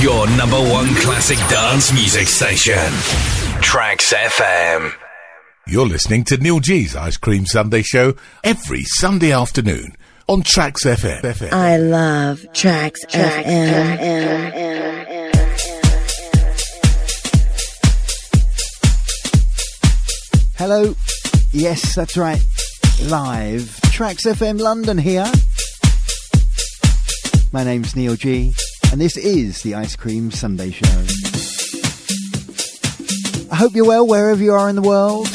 Your number one classic dance music station. Tracks FM. You're listening to Neil G's Ice Cream Sunday Show every Sunday afternoon on Tracks FM. I love Tracks, FM. Hello. Yes, that's right. Live. Tracks FM London here. My name's Neil G and this is the Ice Cream Sunday Show. I hope you're well wherever you are in the world.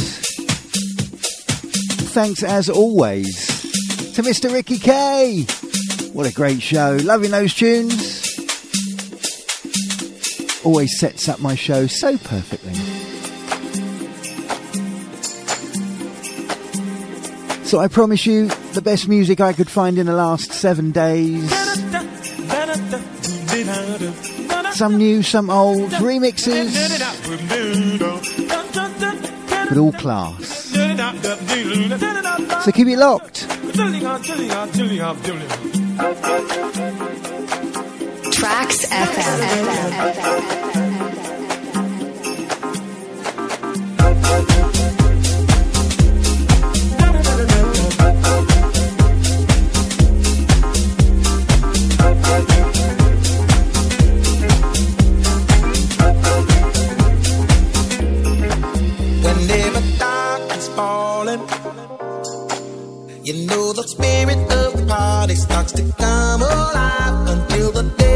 Thanks as always to Mr. Ricky K. What a great show. Loving those tunes. Always sets up my show so perfectly. So I promise you the best music I could find in the last seven days. Some new, some old, remixes. But all class. So keep it locked. Tracks FM. talks to come alive until the day.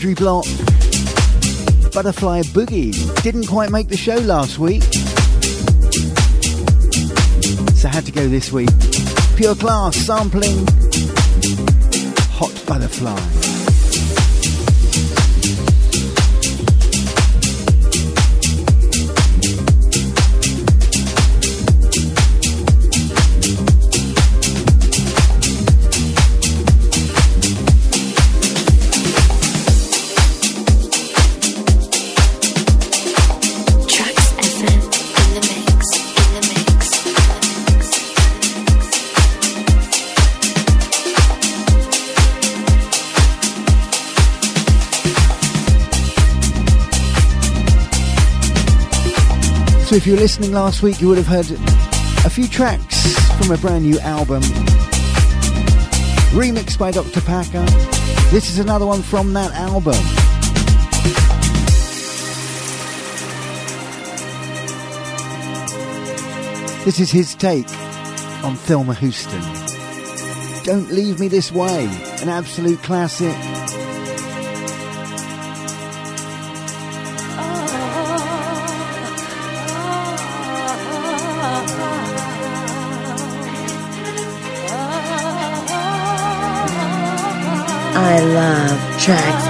Adri Block. Butterfly Boogie. Didn't quite make the show last week. So had to go this week. Pure Class sampling Hot Butterfly. So if you were listening last week, you would have heard a few tracks from a brand new album. Remixed by Dr. Packer. This is another one from that album. This is his take on Thelma Houston. Don't Leave Me This Way, an absolute classic. Love tracks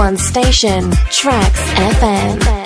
one station, Tracks FM.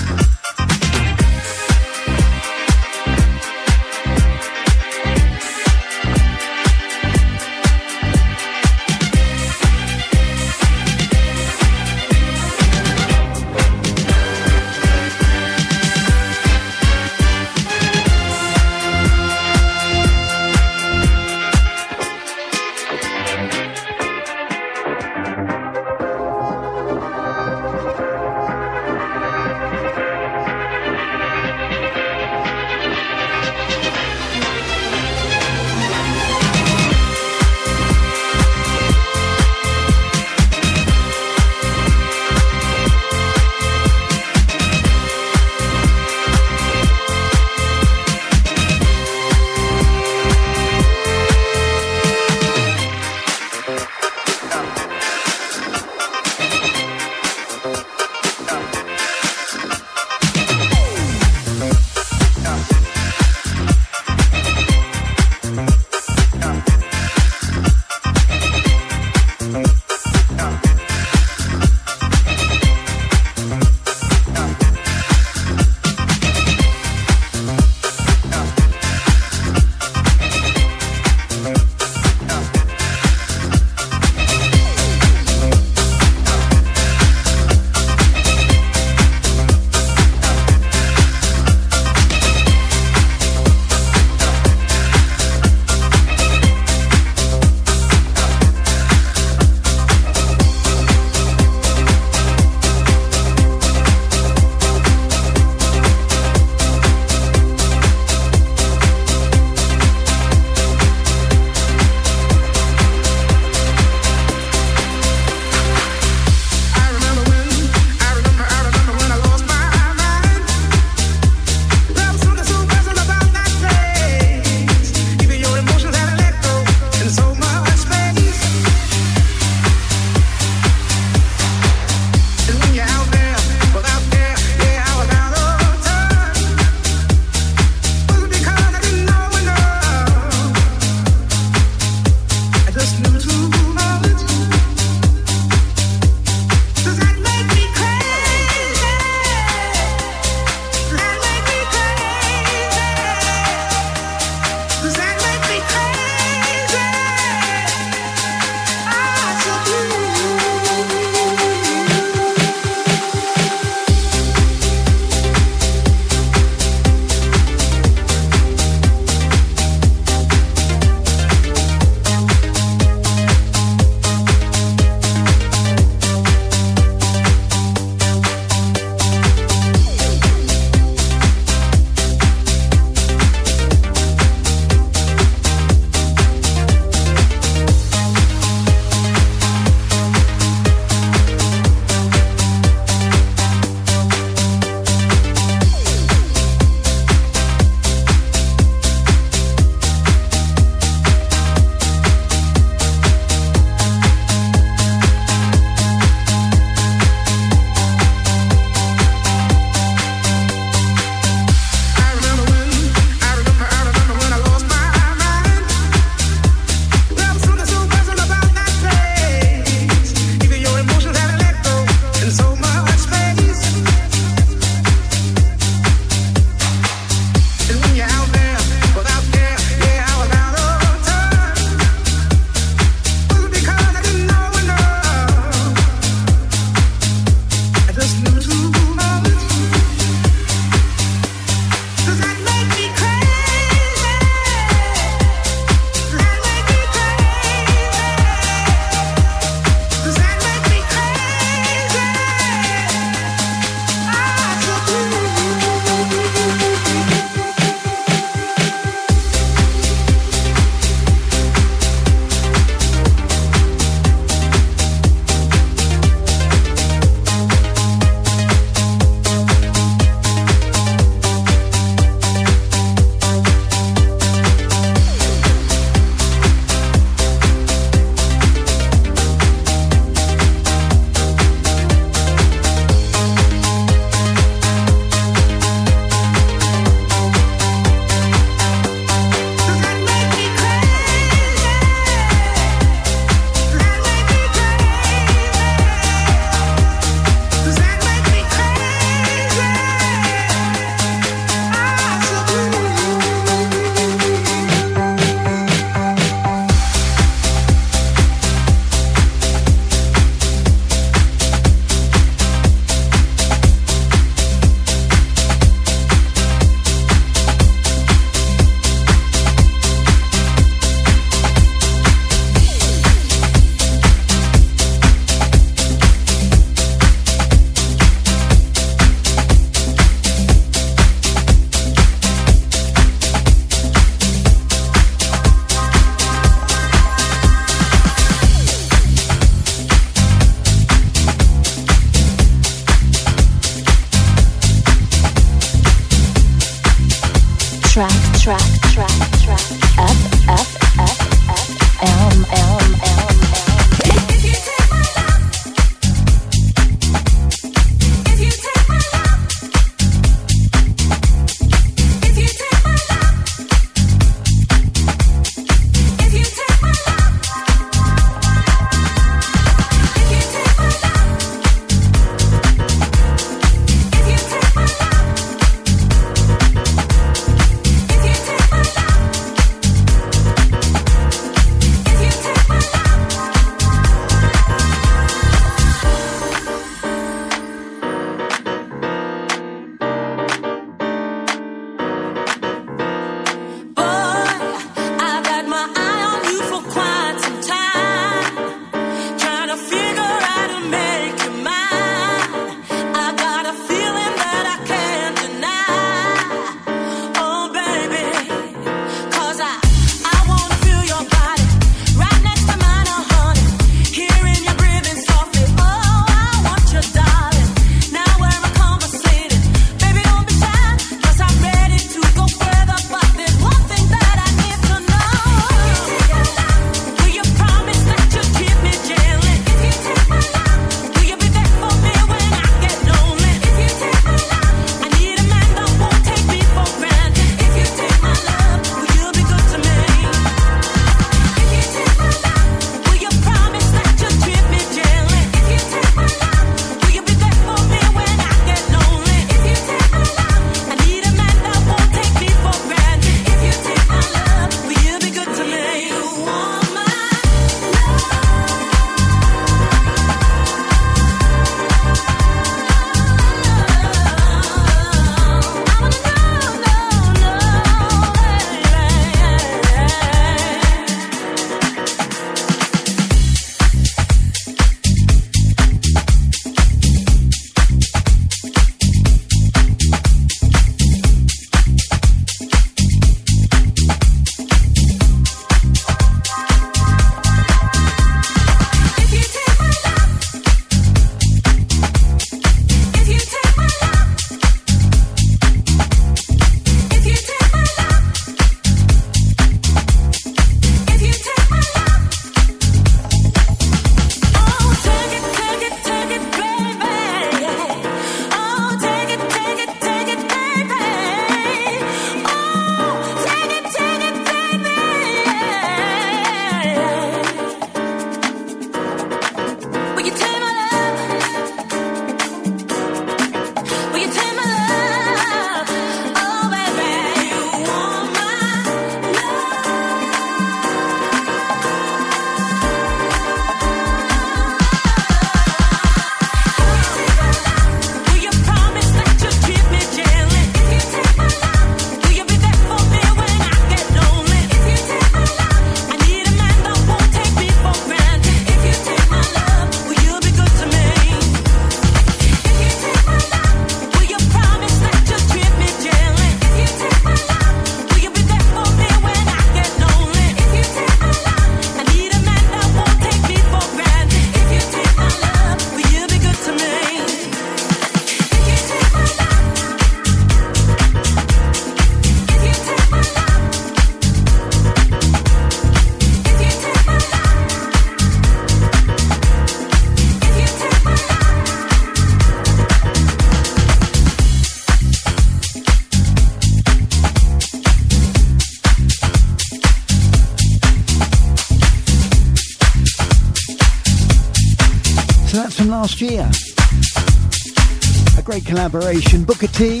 collaboration Booker T.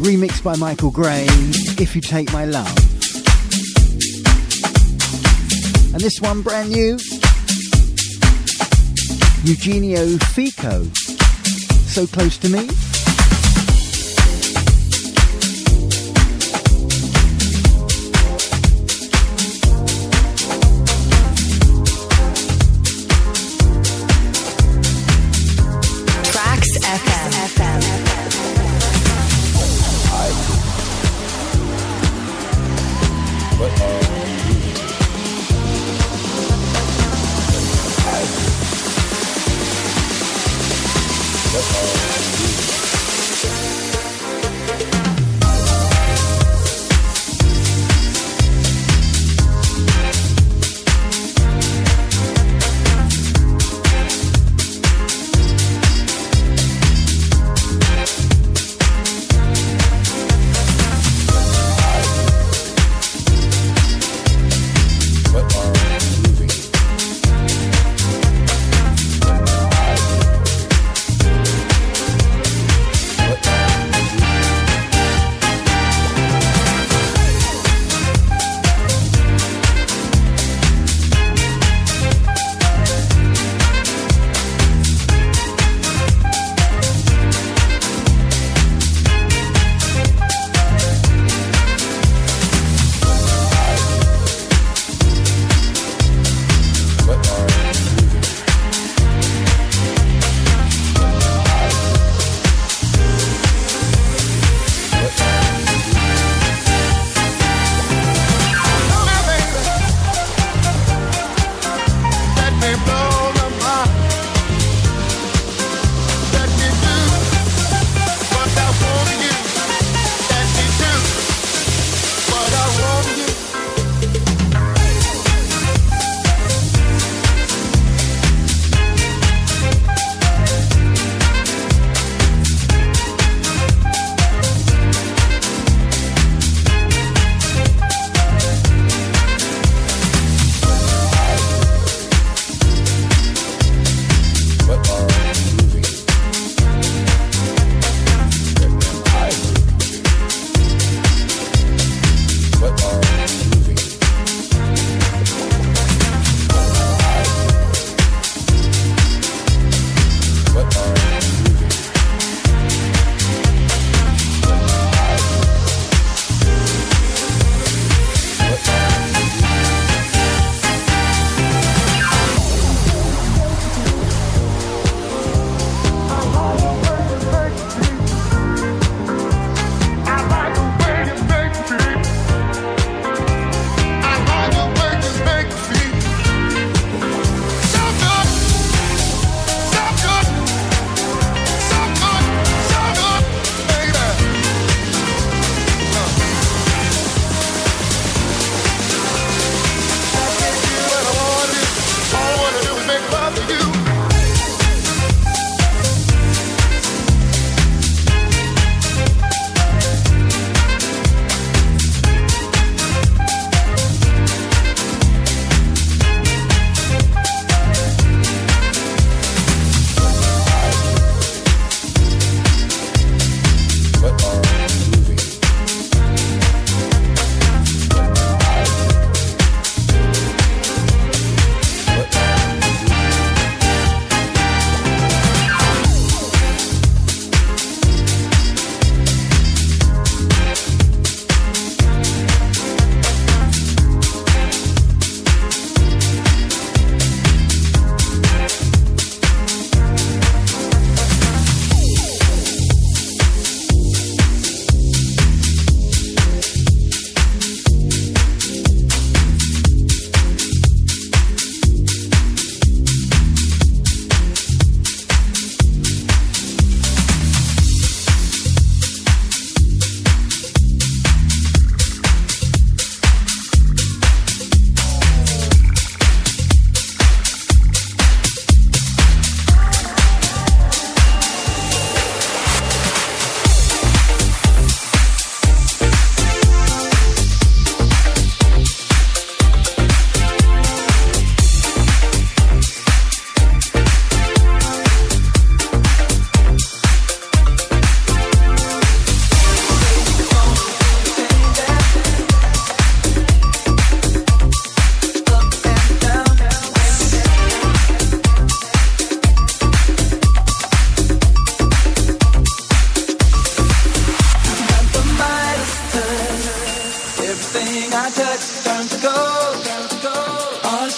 Remixed by Michael Gray, If You Take My Love. And this one brand new. Eugenio Fico. So close to me.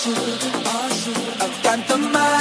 azul, azul, canta más.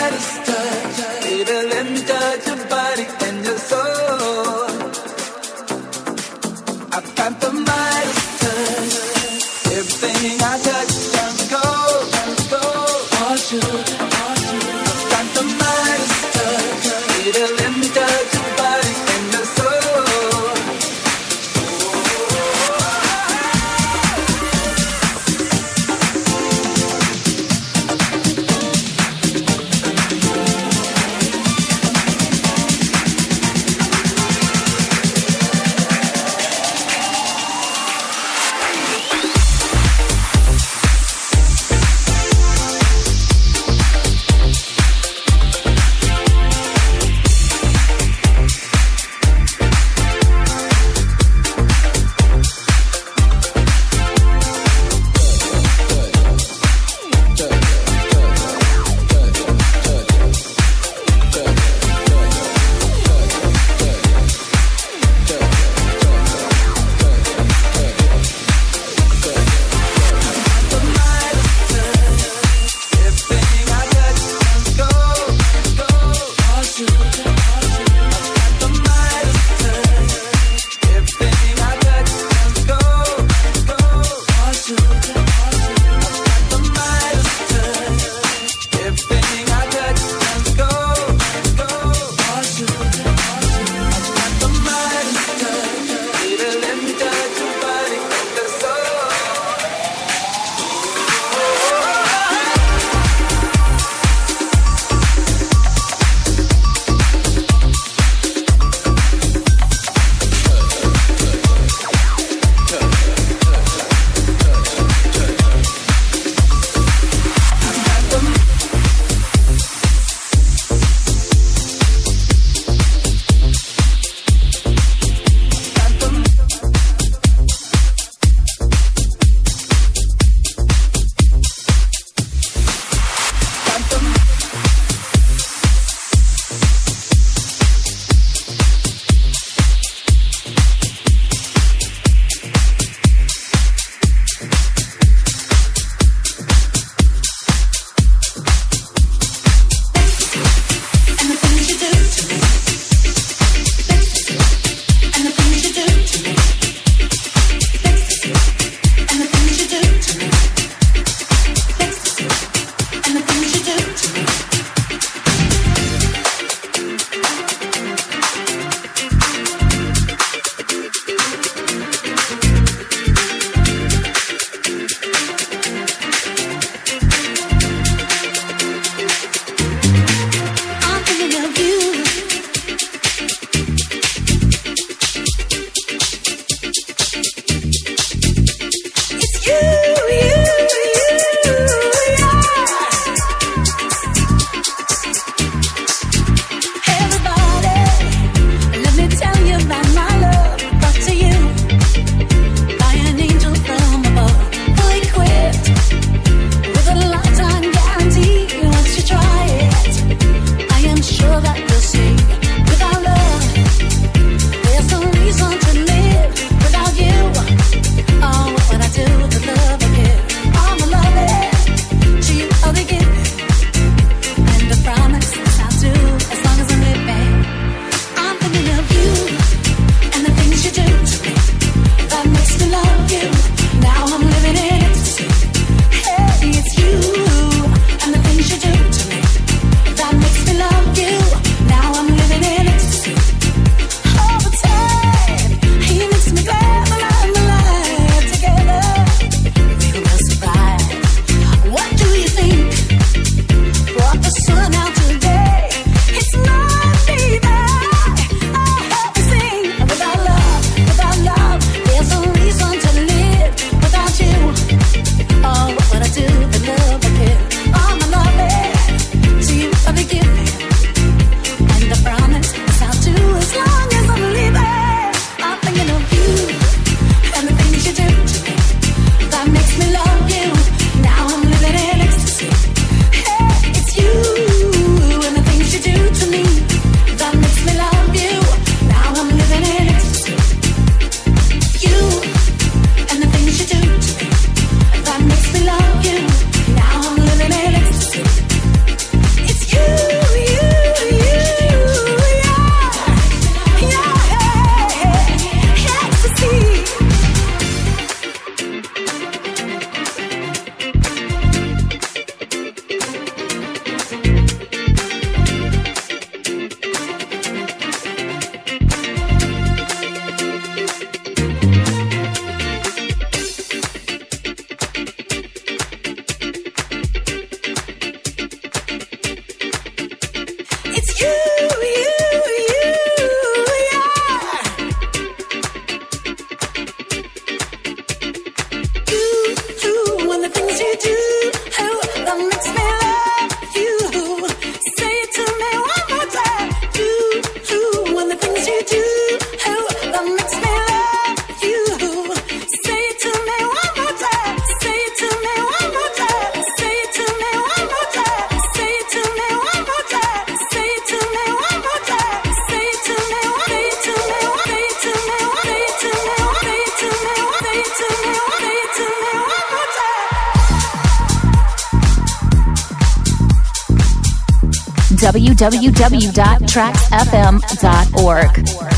www.traxfm.org.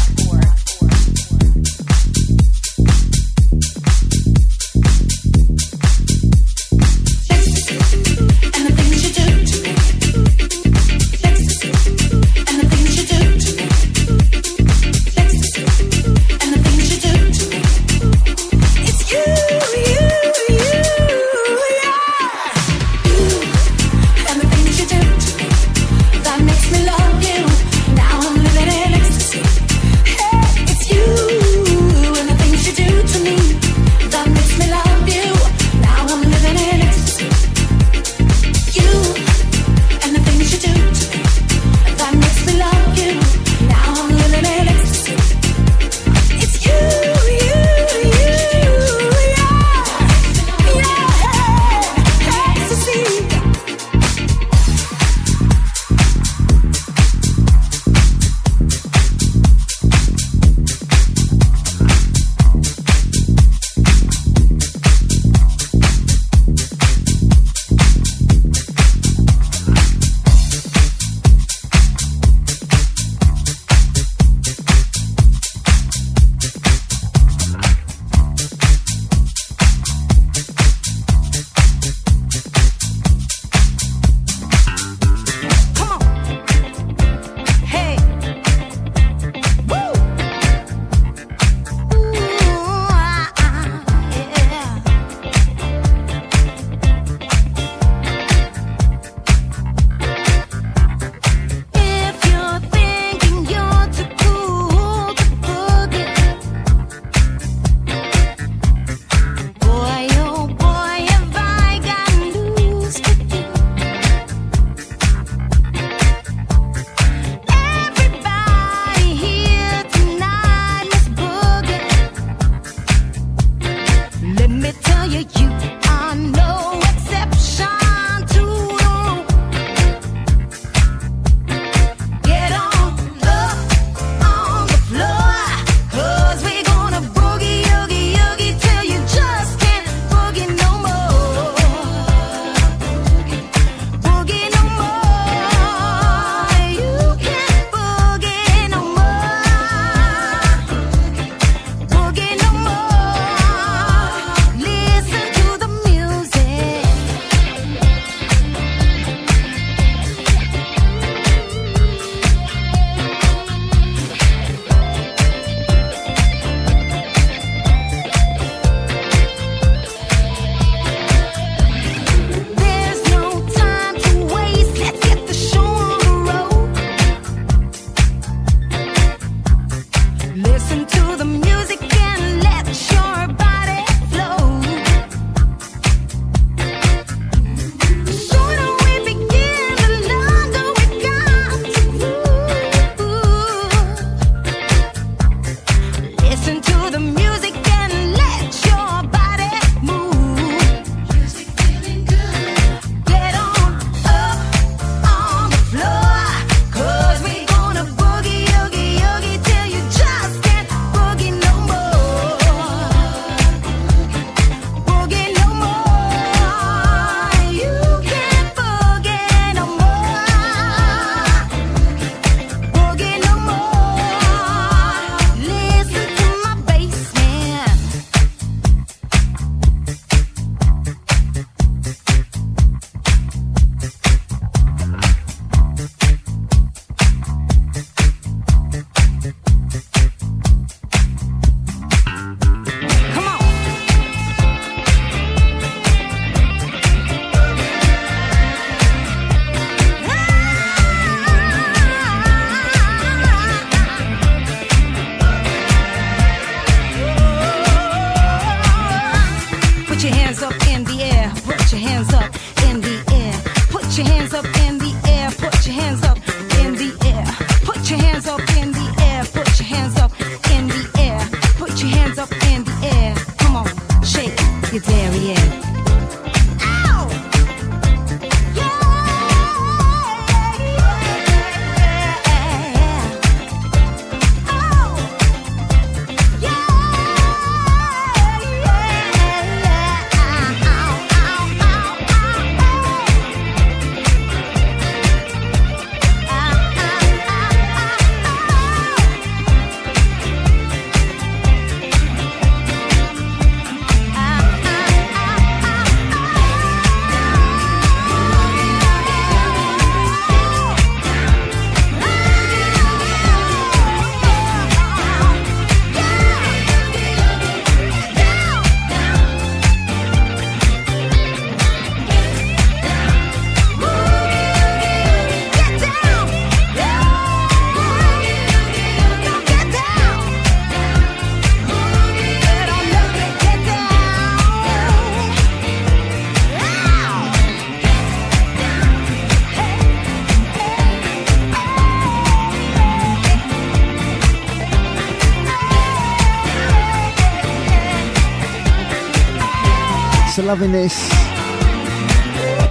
loving this.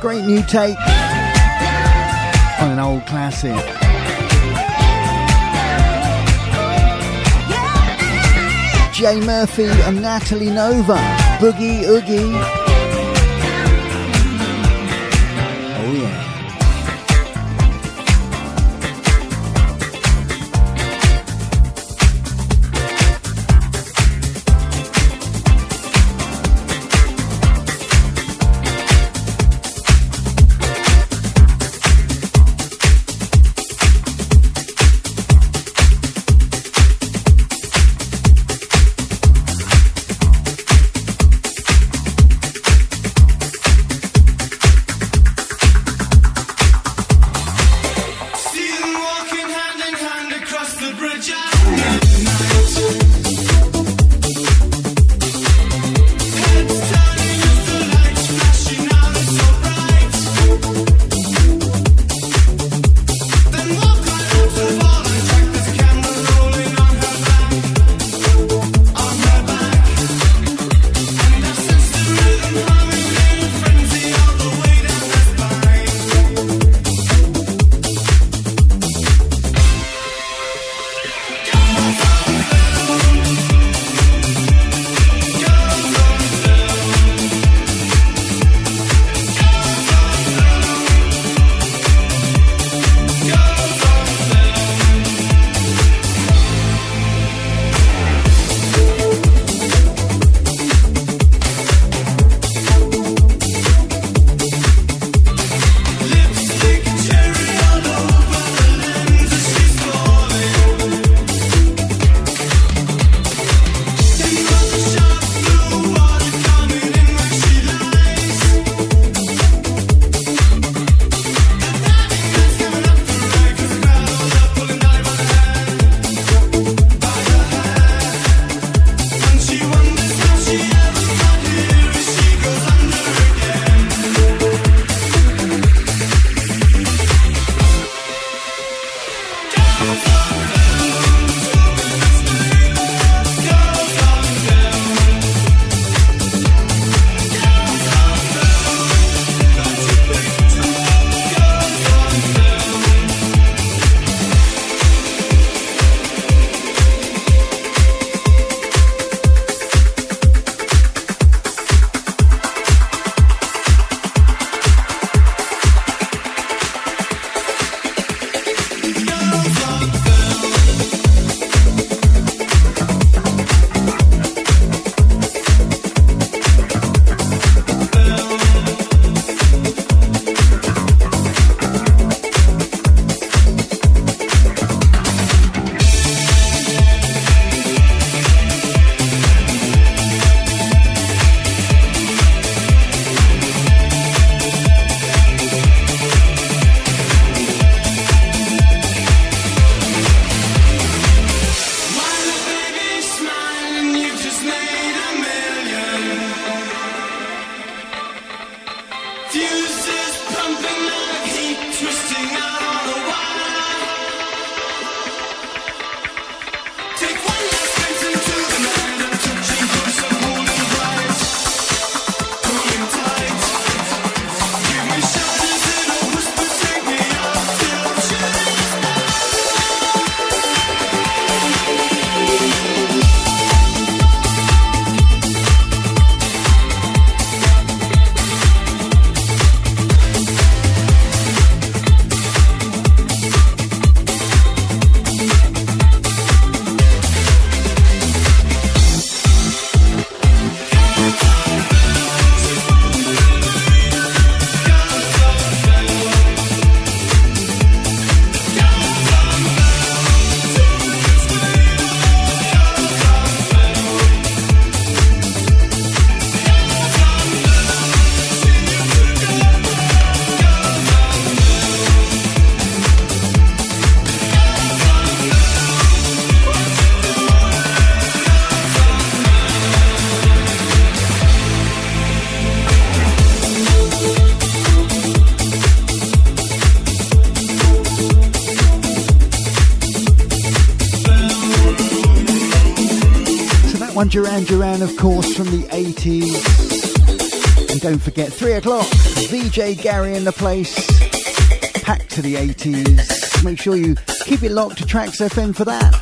Great new take on an old classic. Jay Murphy and Natalie Nova. Boogie Oogie. Duran Duran, of course, from the 80s. And don't forget, 3 o'clock, VJ Gary in the place, packed to the 80s. Make sure you keep it locked to Trax FM for that.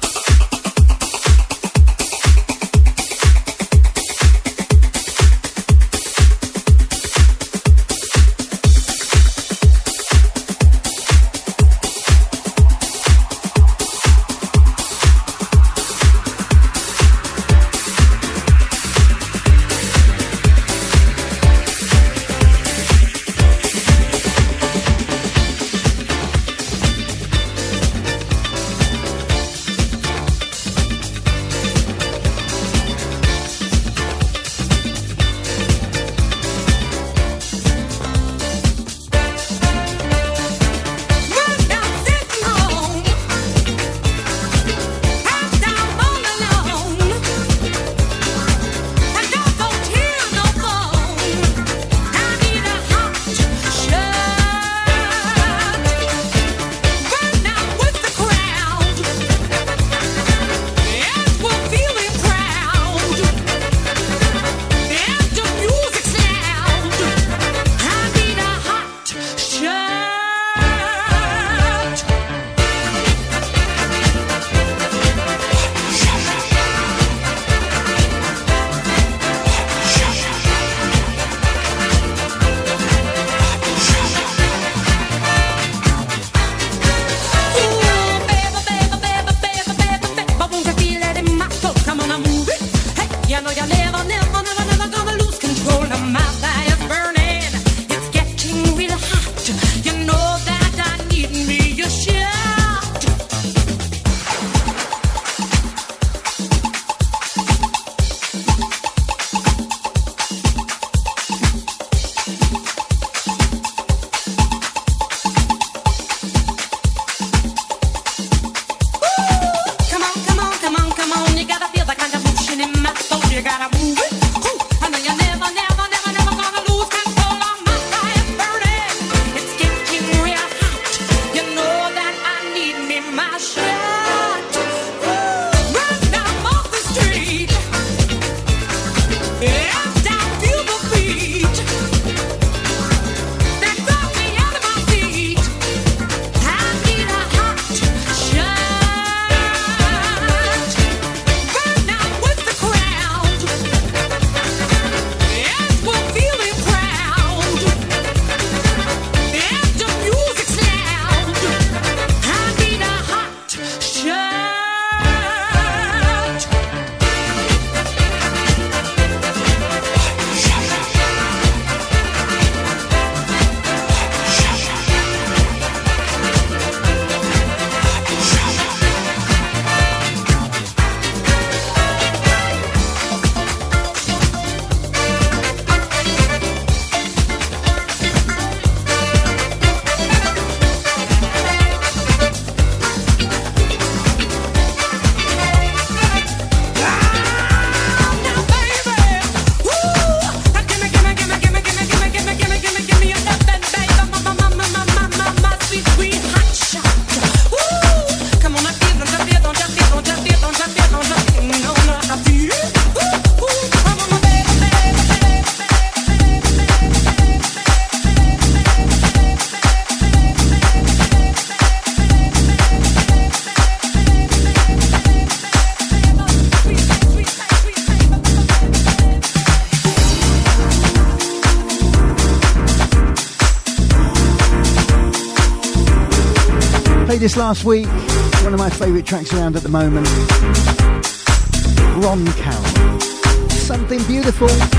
Last week. One of my favourite tracks around at the moment. Ron Carroll. Something beautiful.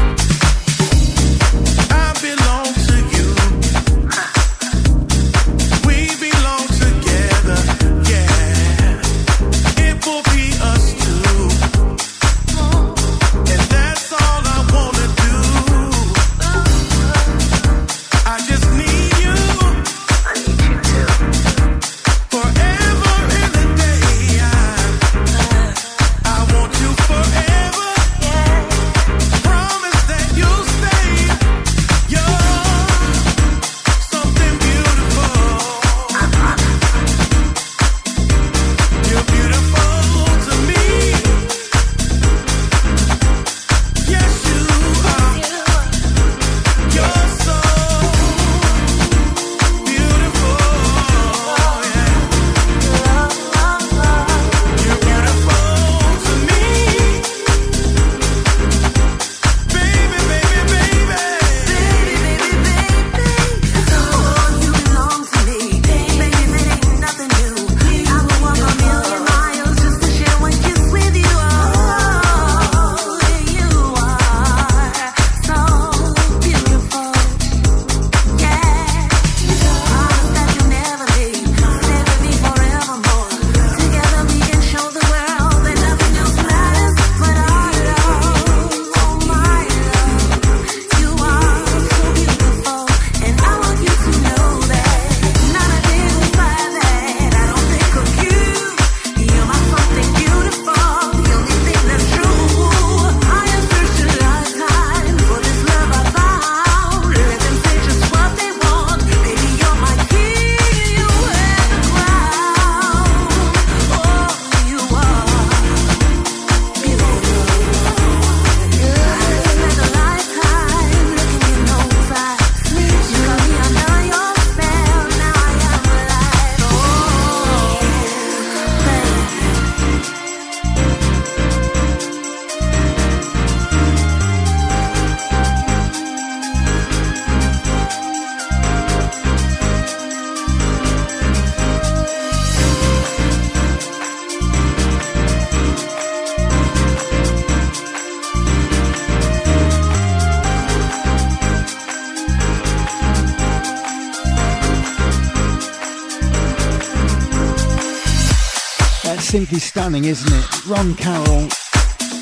Simply isn't it? Ron Carroll,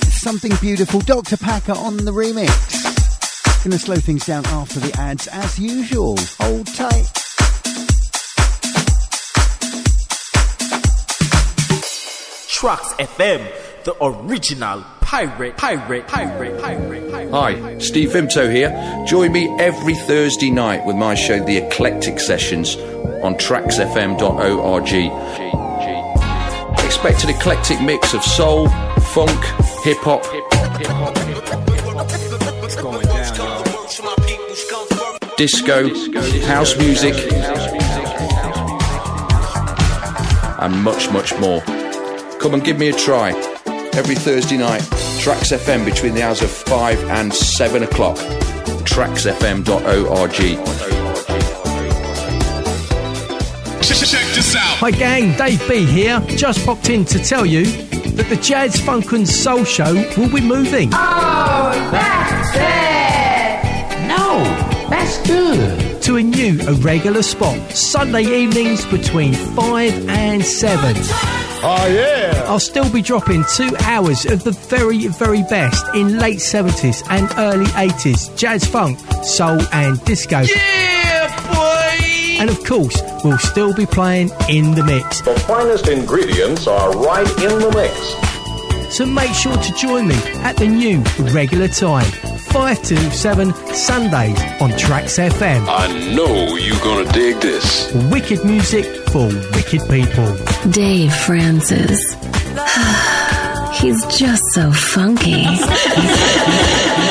something beautiful. Dr. Packer on the remix. Gonna slow things down after the ads as usual. Hold tight. Trax FM, the original pirate, pirate, pirate, pirate, pirate. Hi, Steve Vimto here. Join me every Thursday night with my show, The Eclectic Sessions, on traxfm.org. Expect an eclectic mix of soul, funk, hip hop, disco, house music, and much, much more. Come and give me a try. Every Thursday night, Trax FM between the hours of 5 and 7 o'clock. traxfm.org. Check this out. Hi gang, Dave B here. Just popped in to tell you that the Jazz Funk and Soul Show will be moving. Oh, that's it! No, that's good. To a new irregular spot, Sunday evenings between 5 and 7. Oh, yeah. I'll still be dropping two hours of the very, very best in late 70s and early 80s jazz funk, soul, and disco. Yeah, boy! And of course, we'll still be playing in the mix. The finest ingredients are right in the mix. So make sure to join me at the new regular time, 5 to 7 Sundays on Trax FM. I know you're gonna dig this. Wicked music for wicked people. Dave Francis. He's just so funky.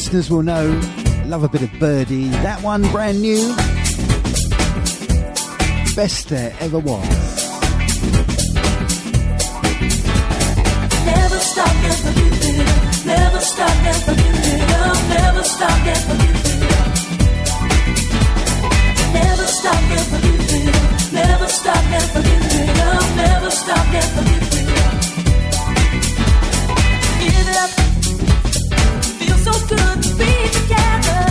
listeners will know, love a bit of Birdie. That one, brand new. Best there ever was. never stop and forgive it up, never stop and forgive it up. Never stop and forgive it up, never stop and forgive it up, never stop and forgive it up. could be together.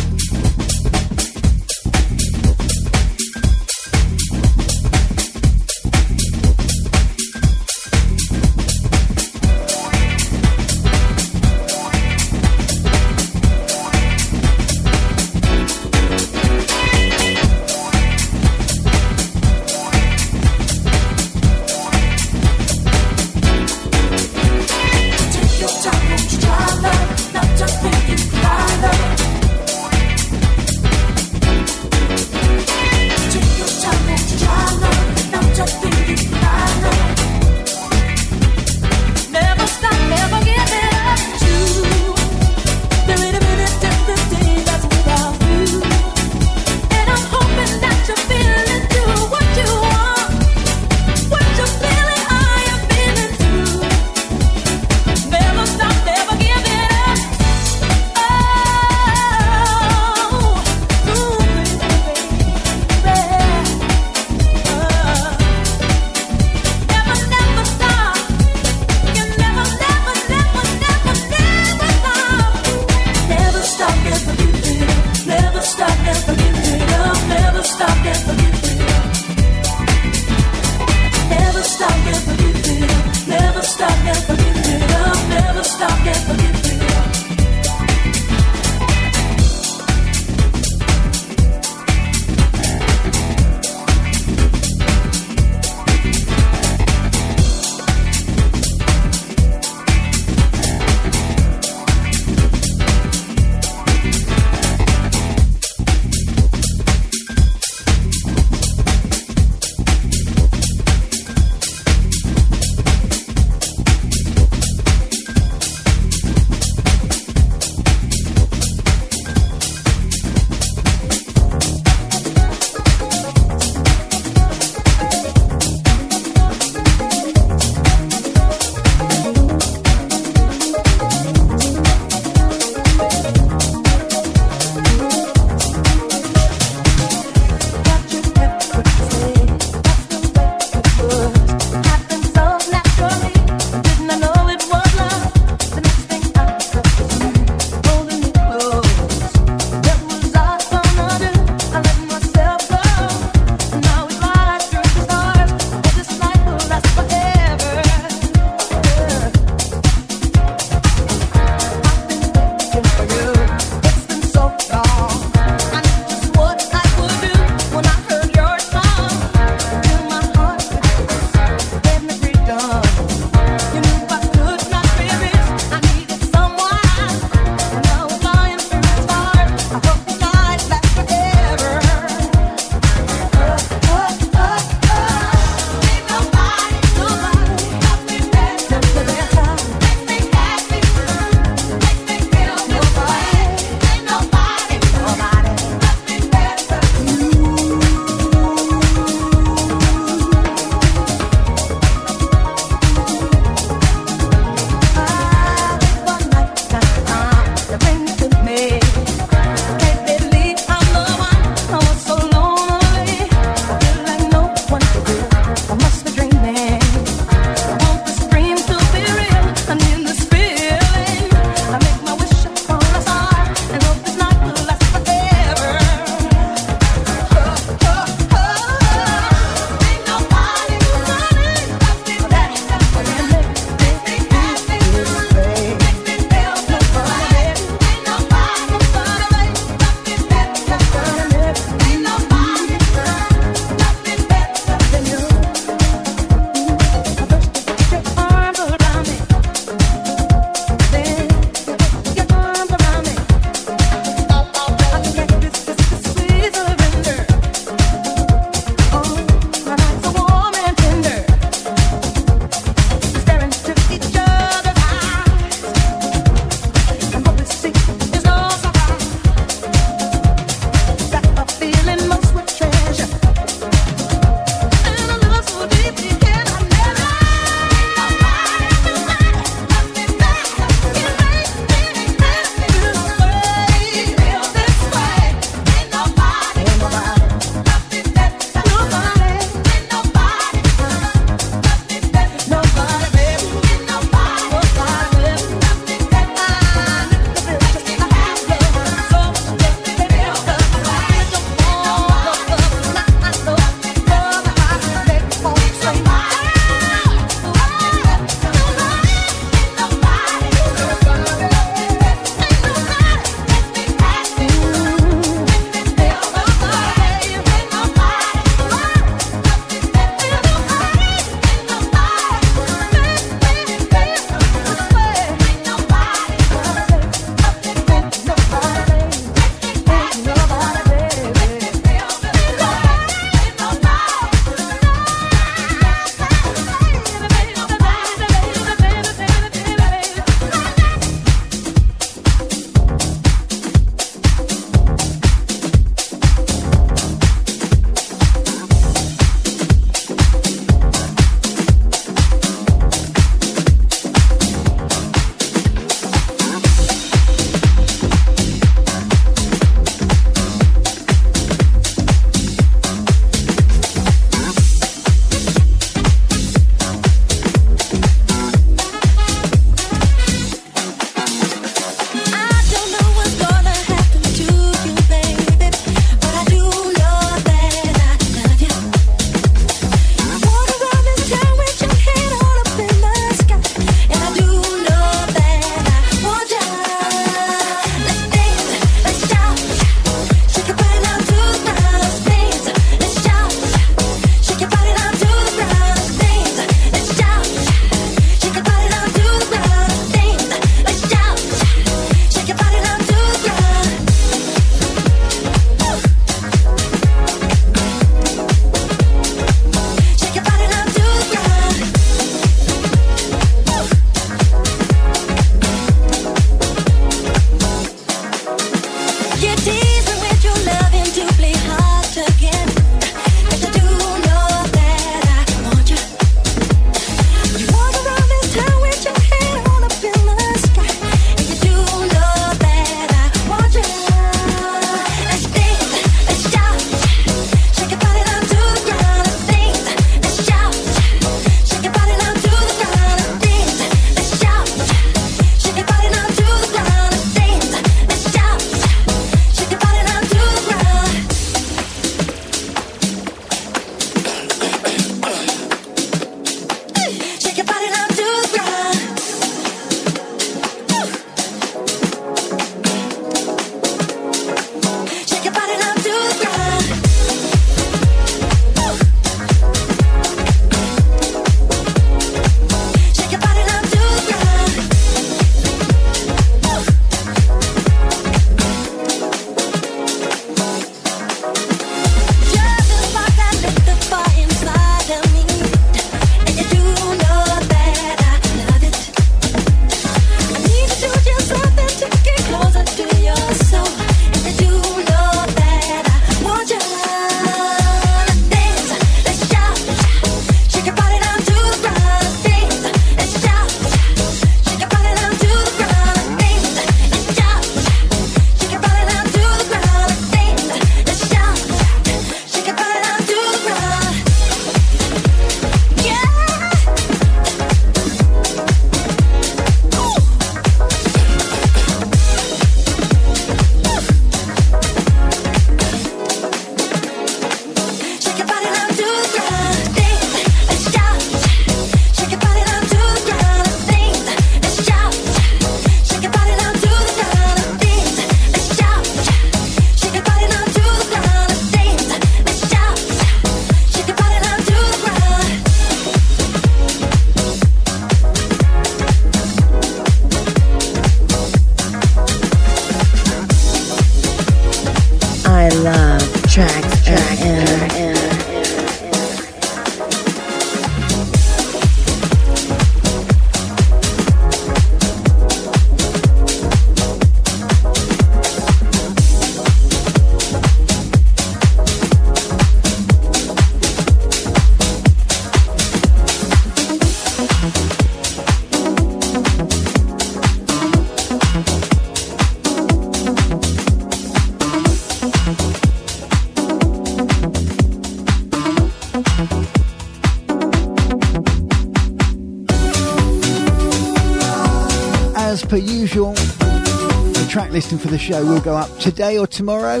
The show will go up today or tomorrow.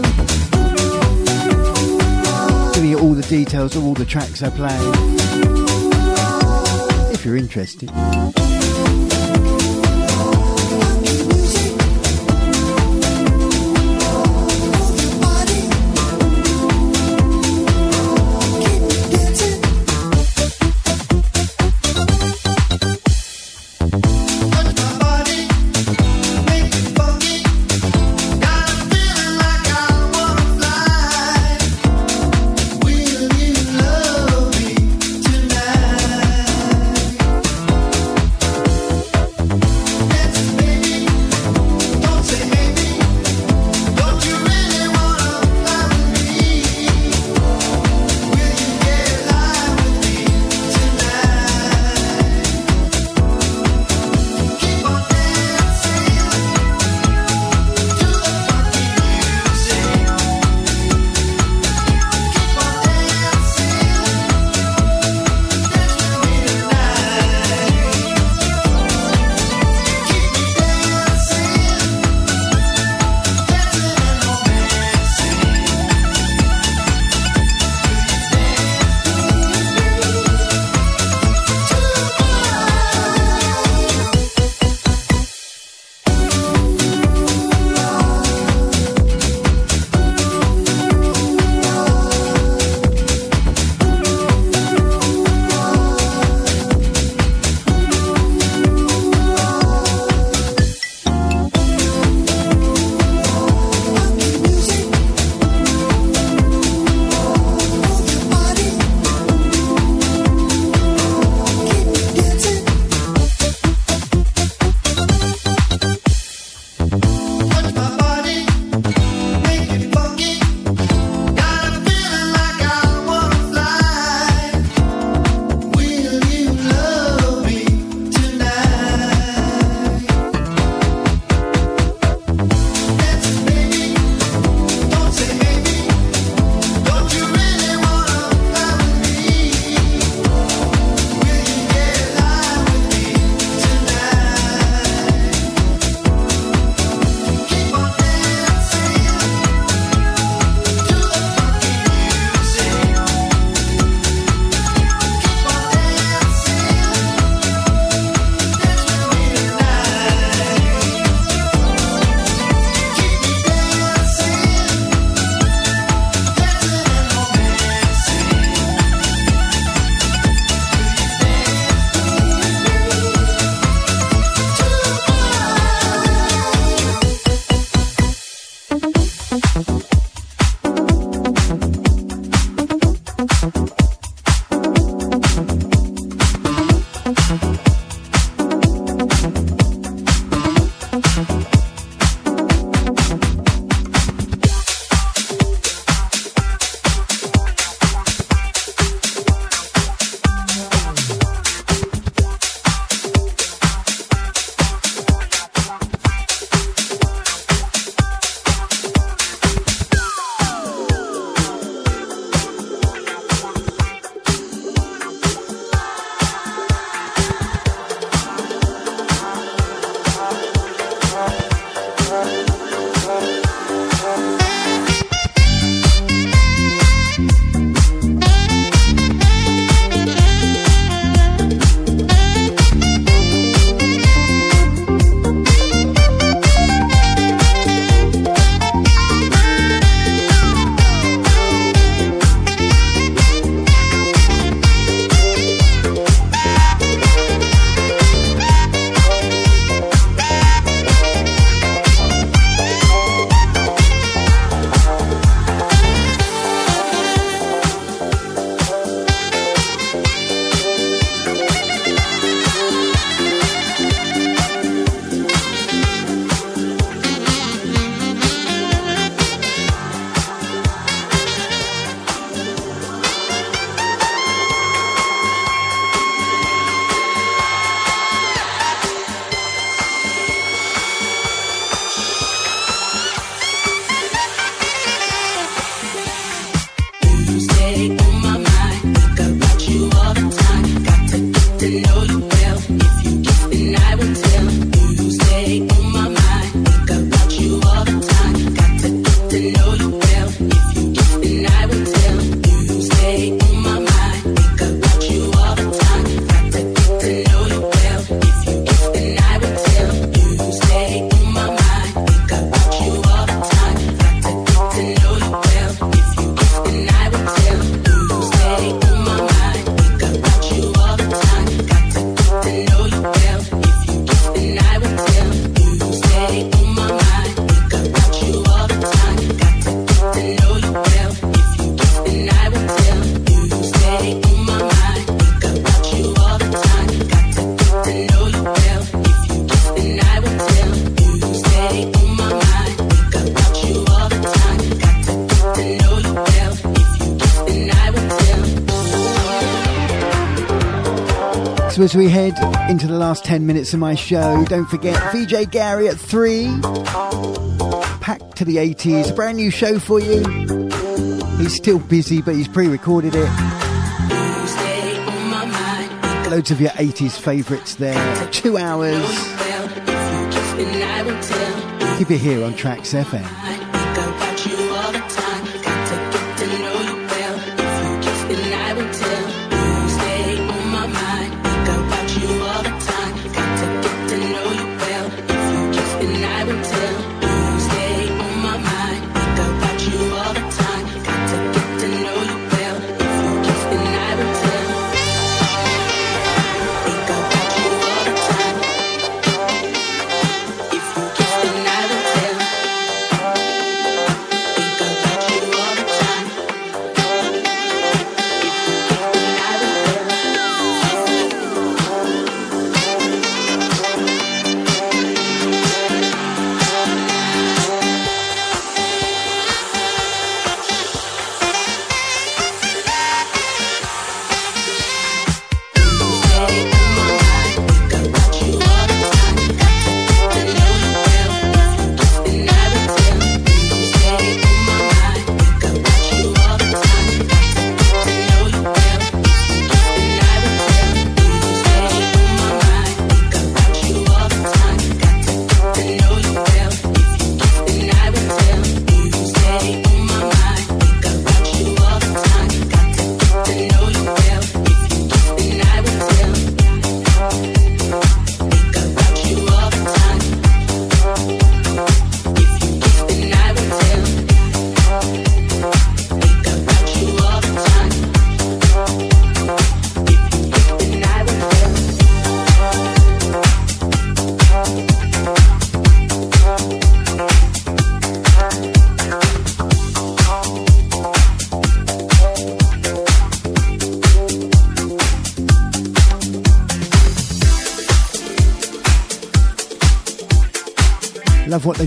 Giving you all the details of all the tracks I play. If you're interested. take 10 minutes of my show, don't forget VJ Gary at 3. Packed to the 80s, a brand new show for you. He's still busy, but he's pre-recorded it. Loads of your 80s favourites there. Two hours. Keep it here on Trax FM.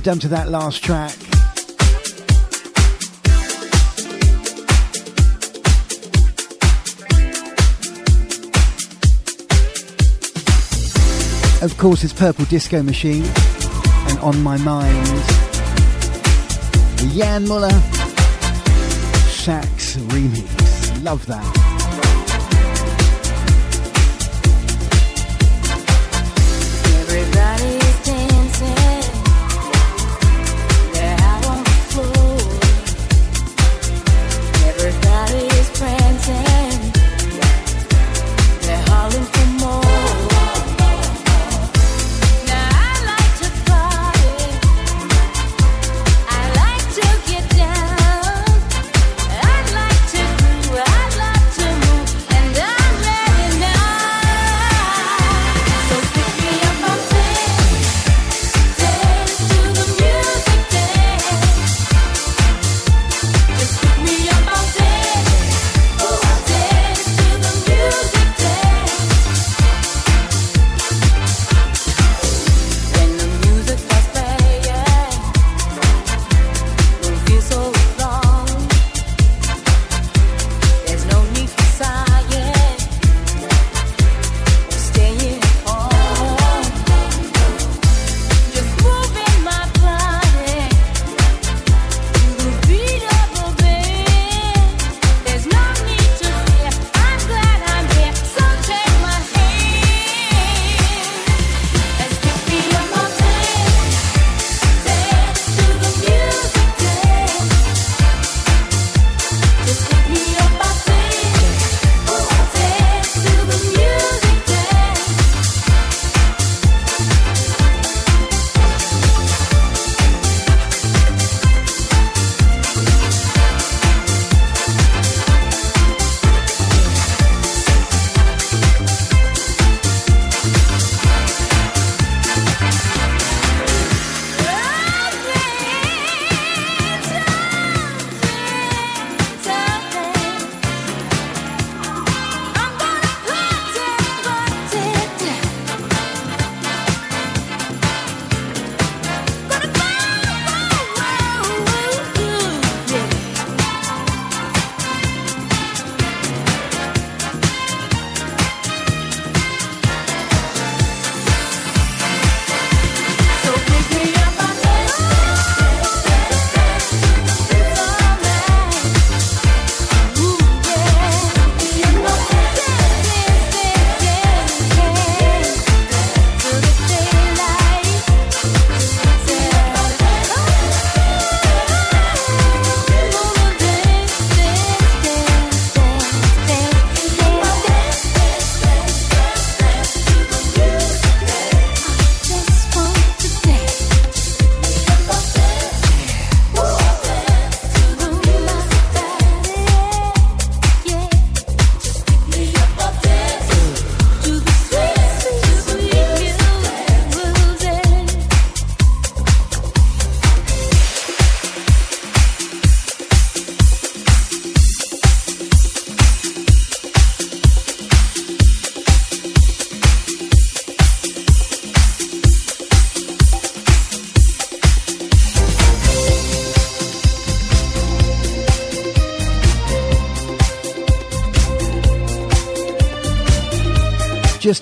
Done to that last track. Of course, it's Purple Disco Machine and On My Mind. Jan Muller sax remix. Love that.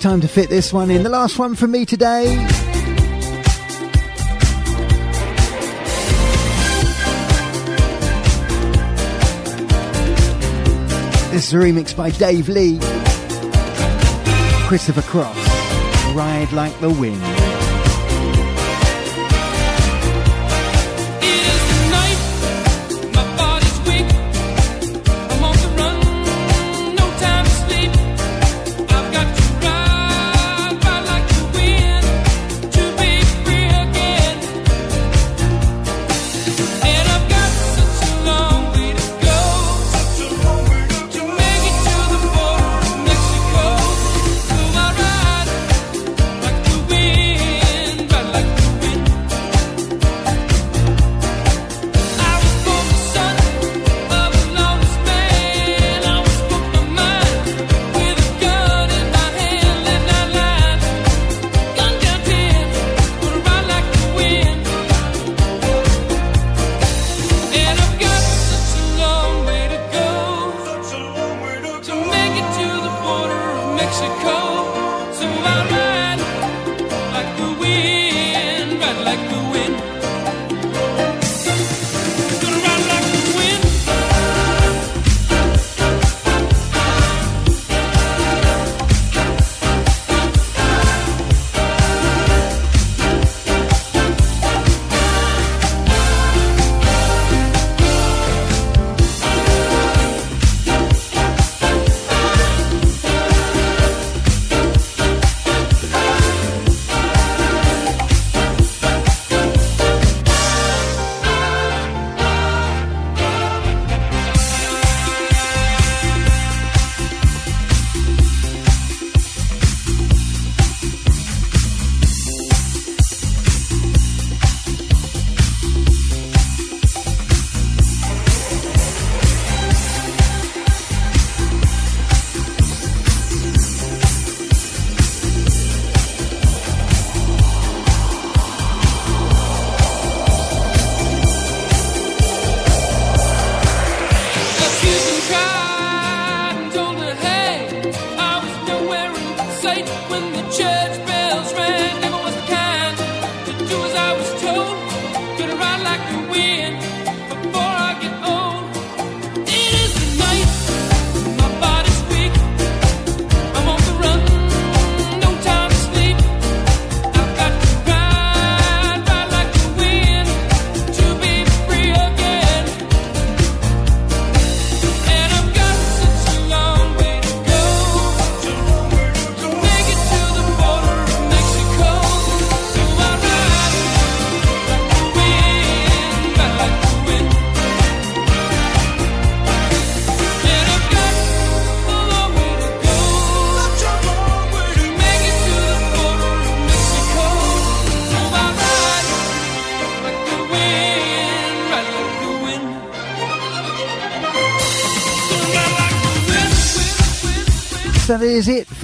Time to fit this one in. The last one from me today. This is a remix by Dave Lee, Christopher Cross, Ride Like the Wind.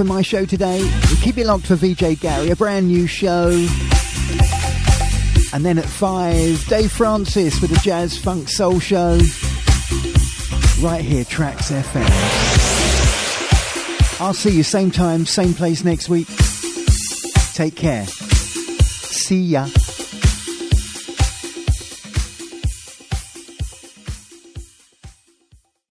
For my show today. Keep it locked for VJ Gary, a brand new show. And then at five, Dave Francis with a Jazz Funk Soul Show. Right here, Trax FM. I'll see you same time, same place next week. Take care. See ya.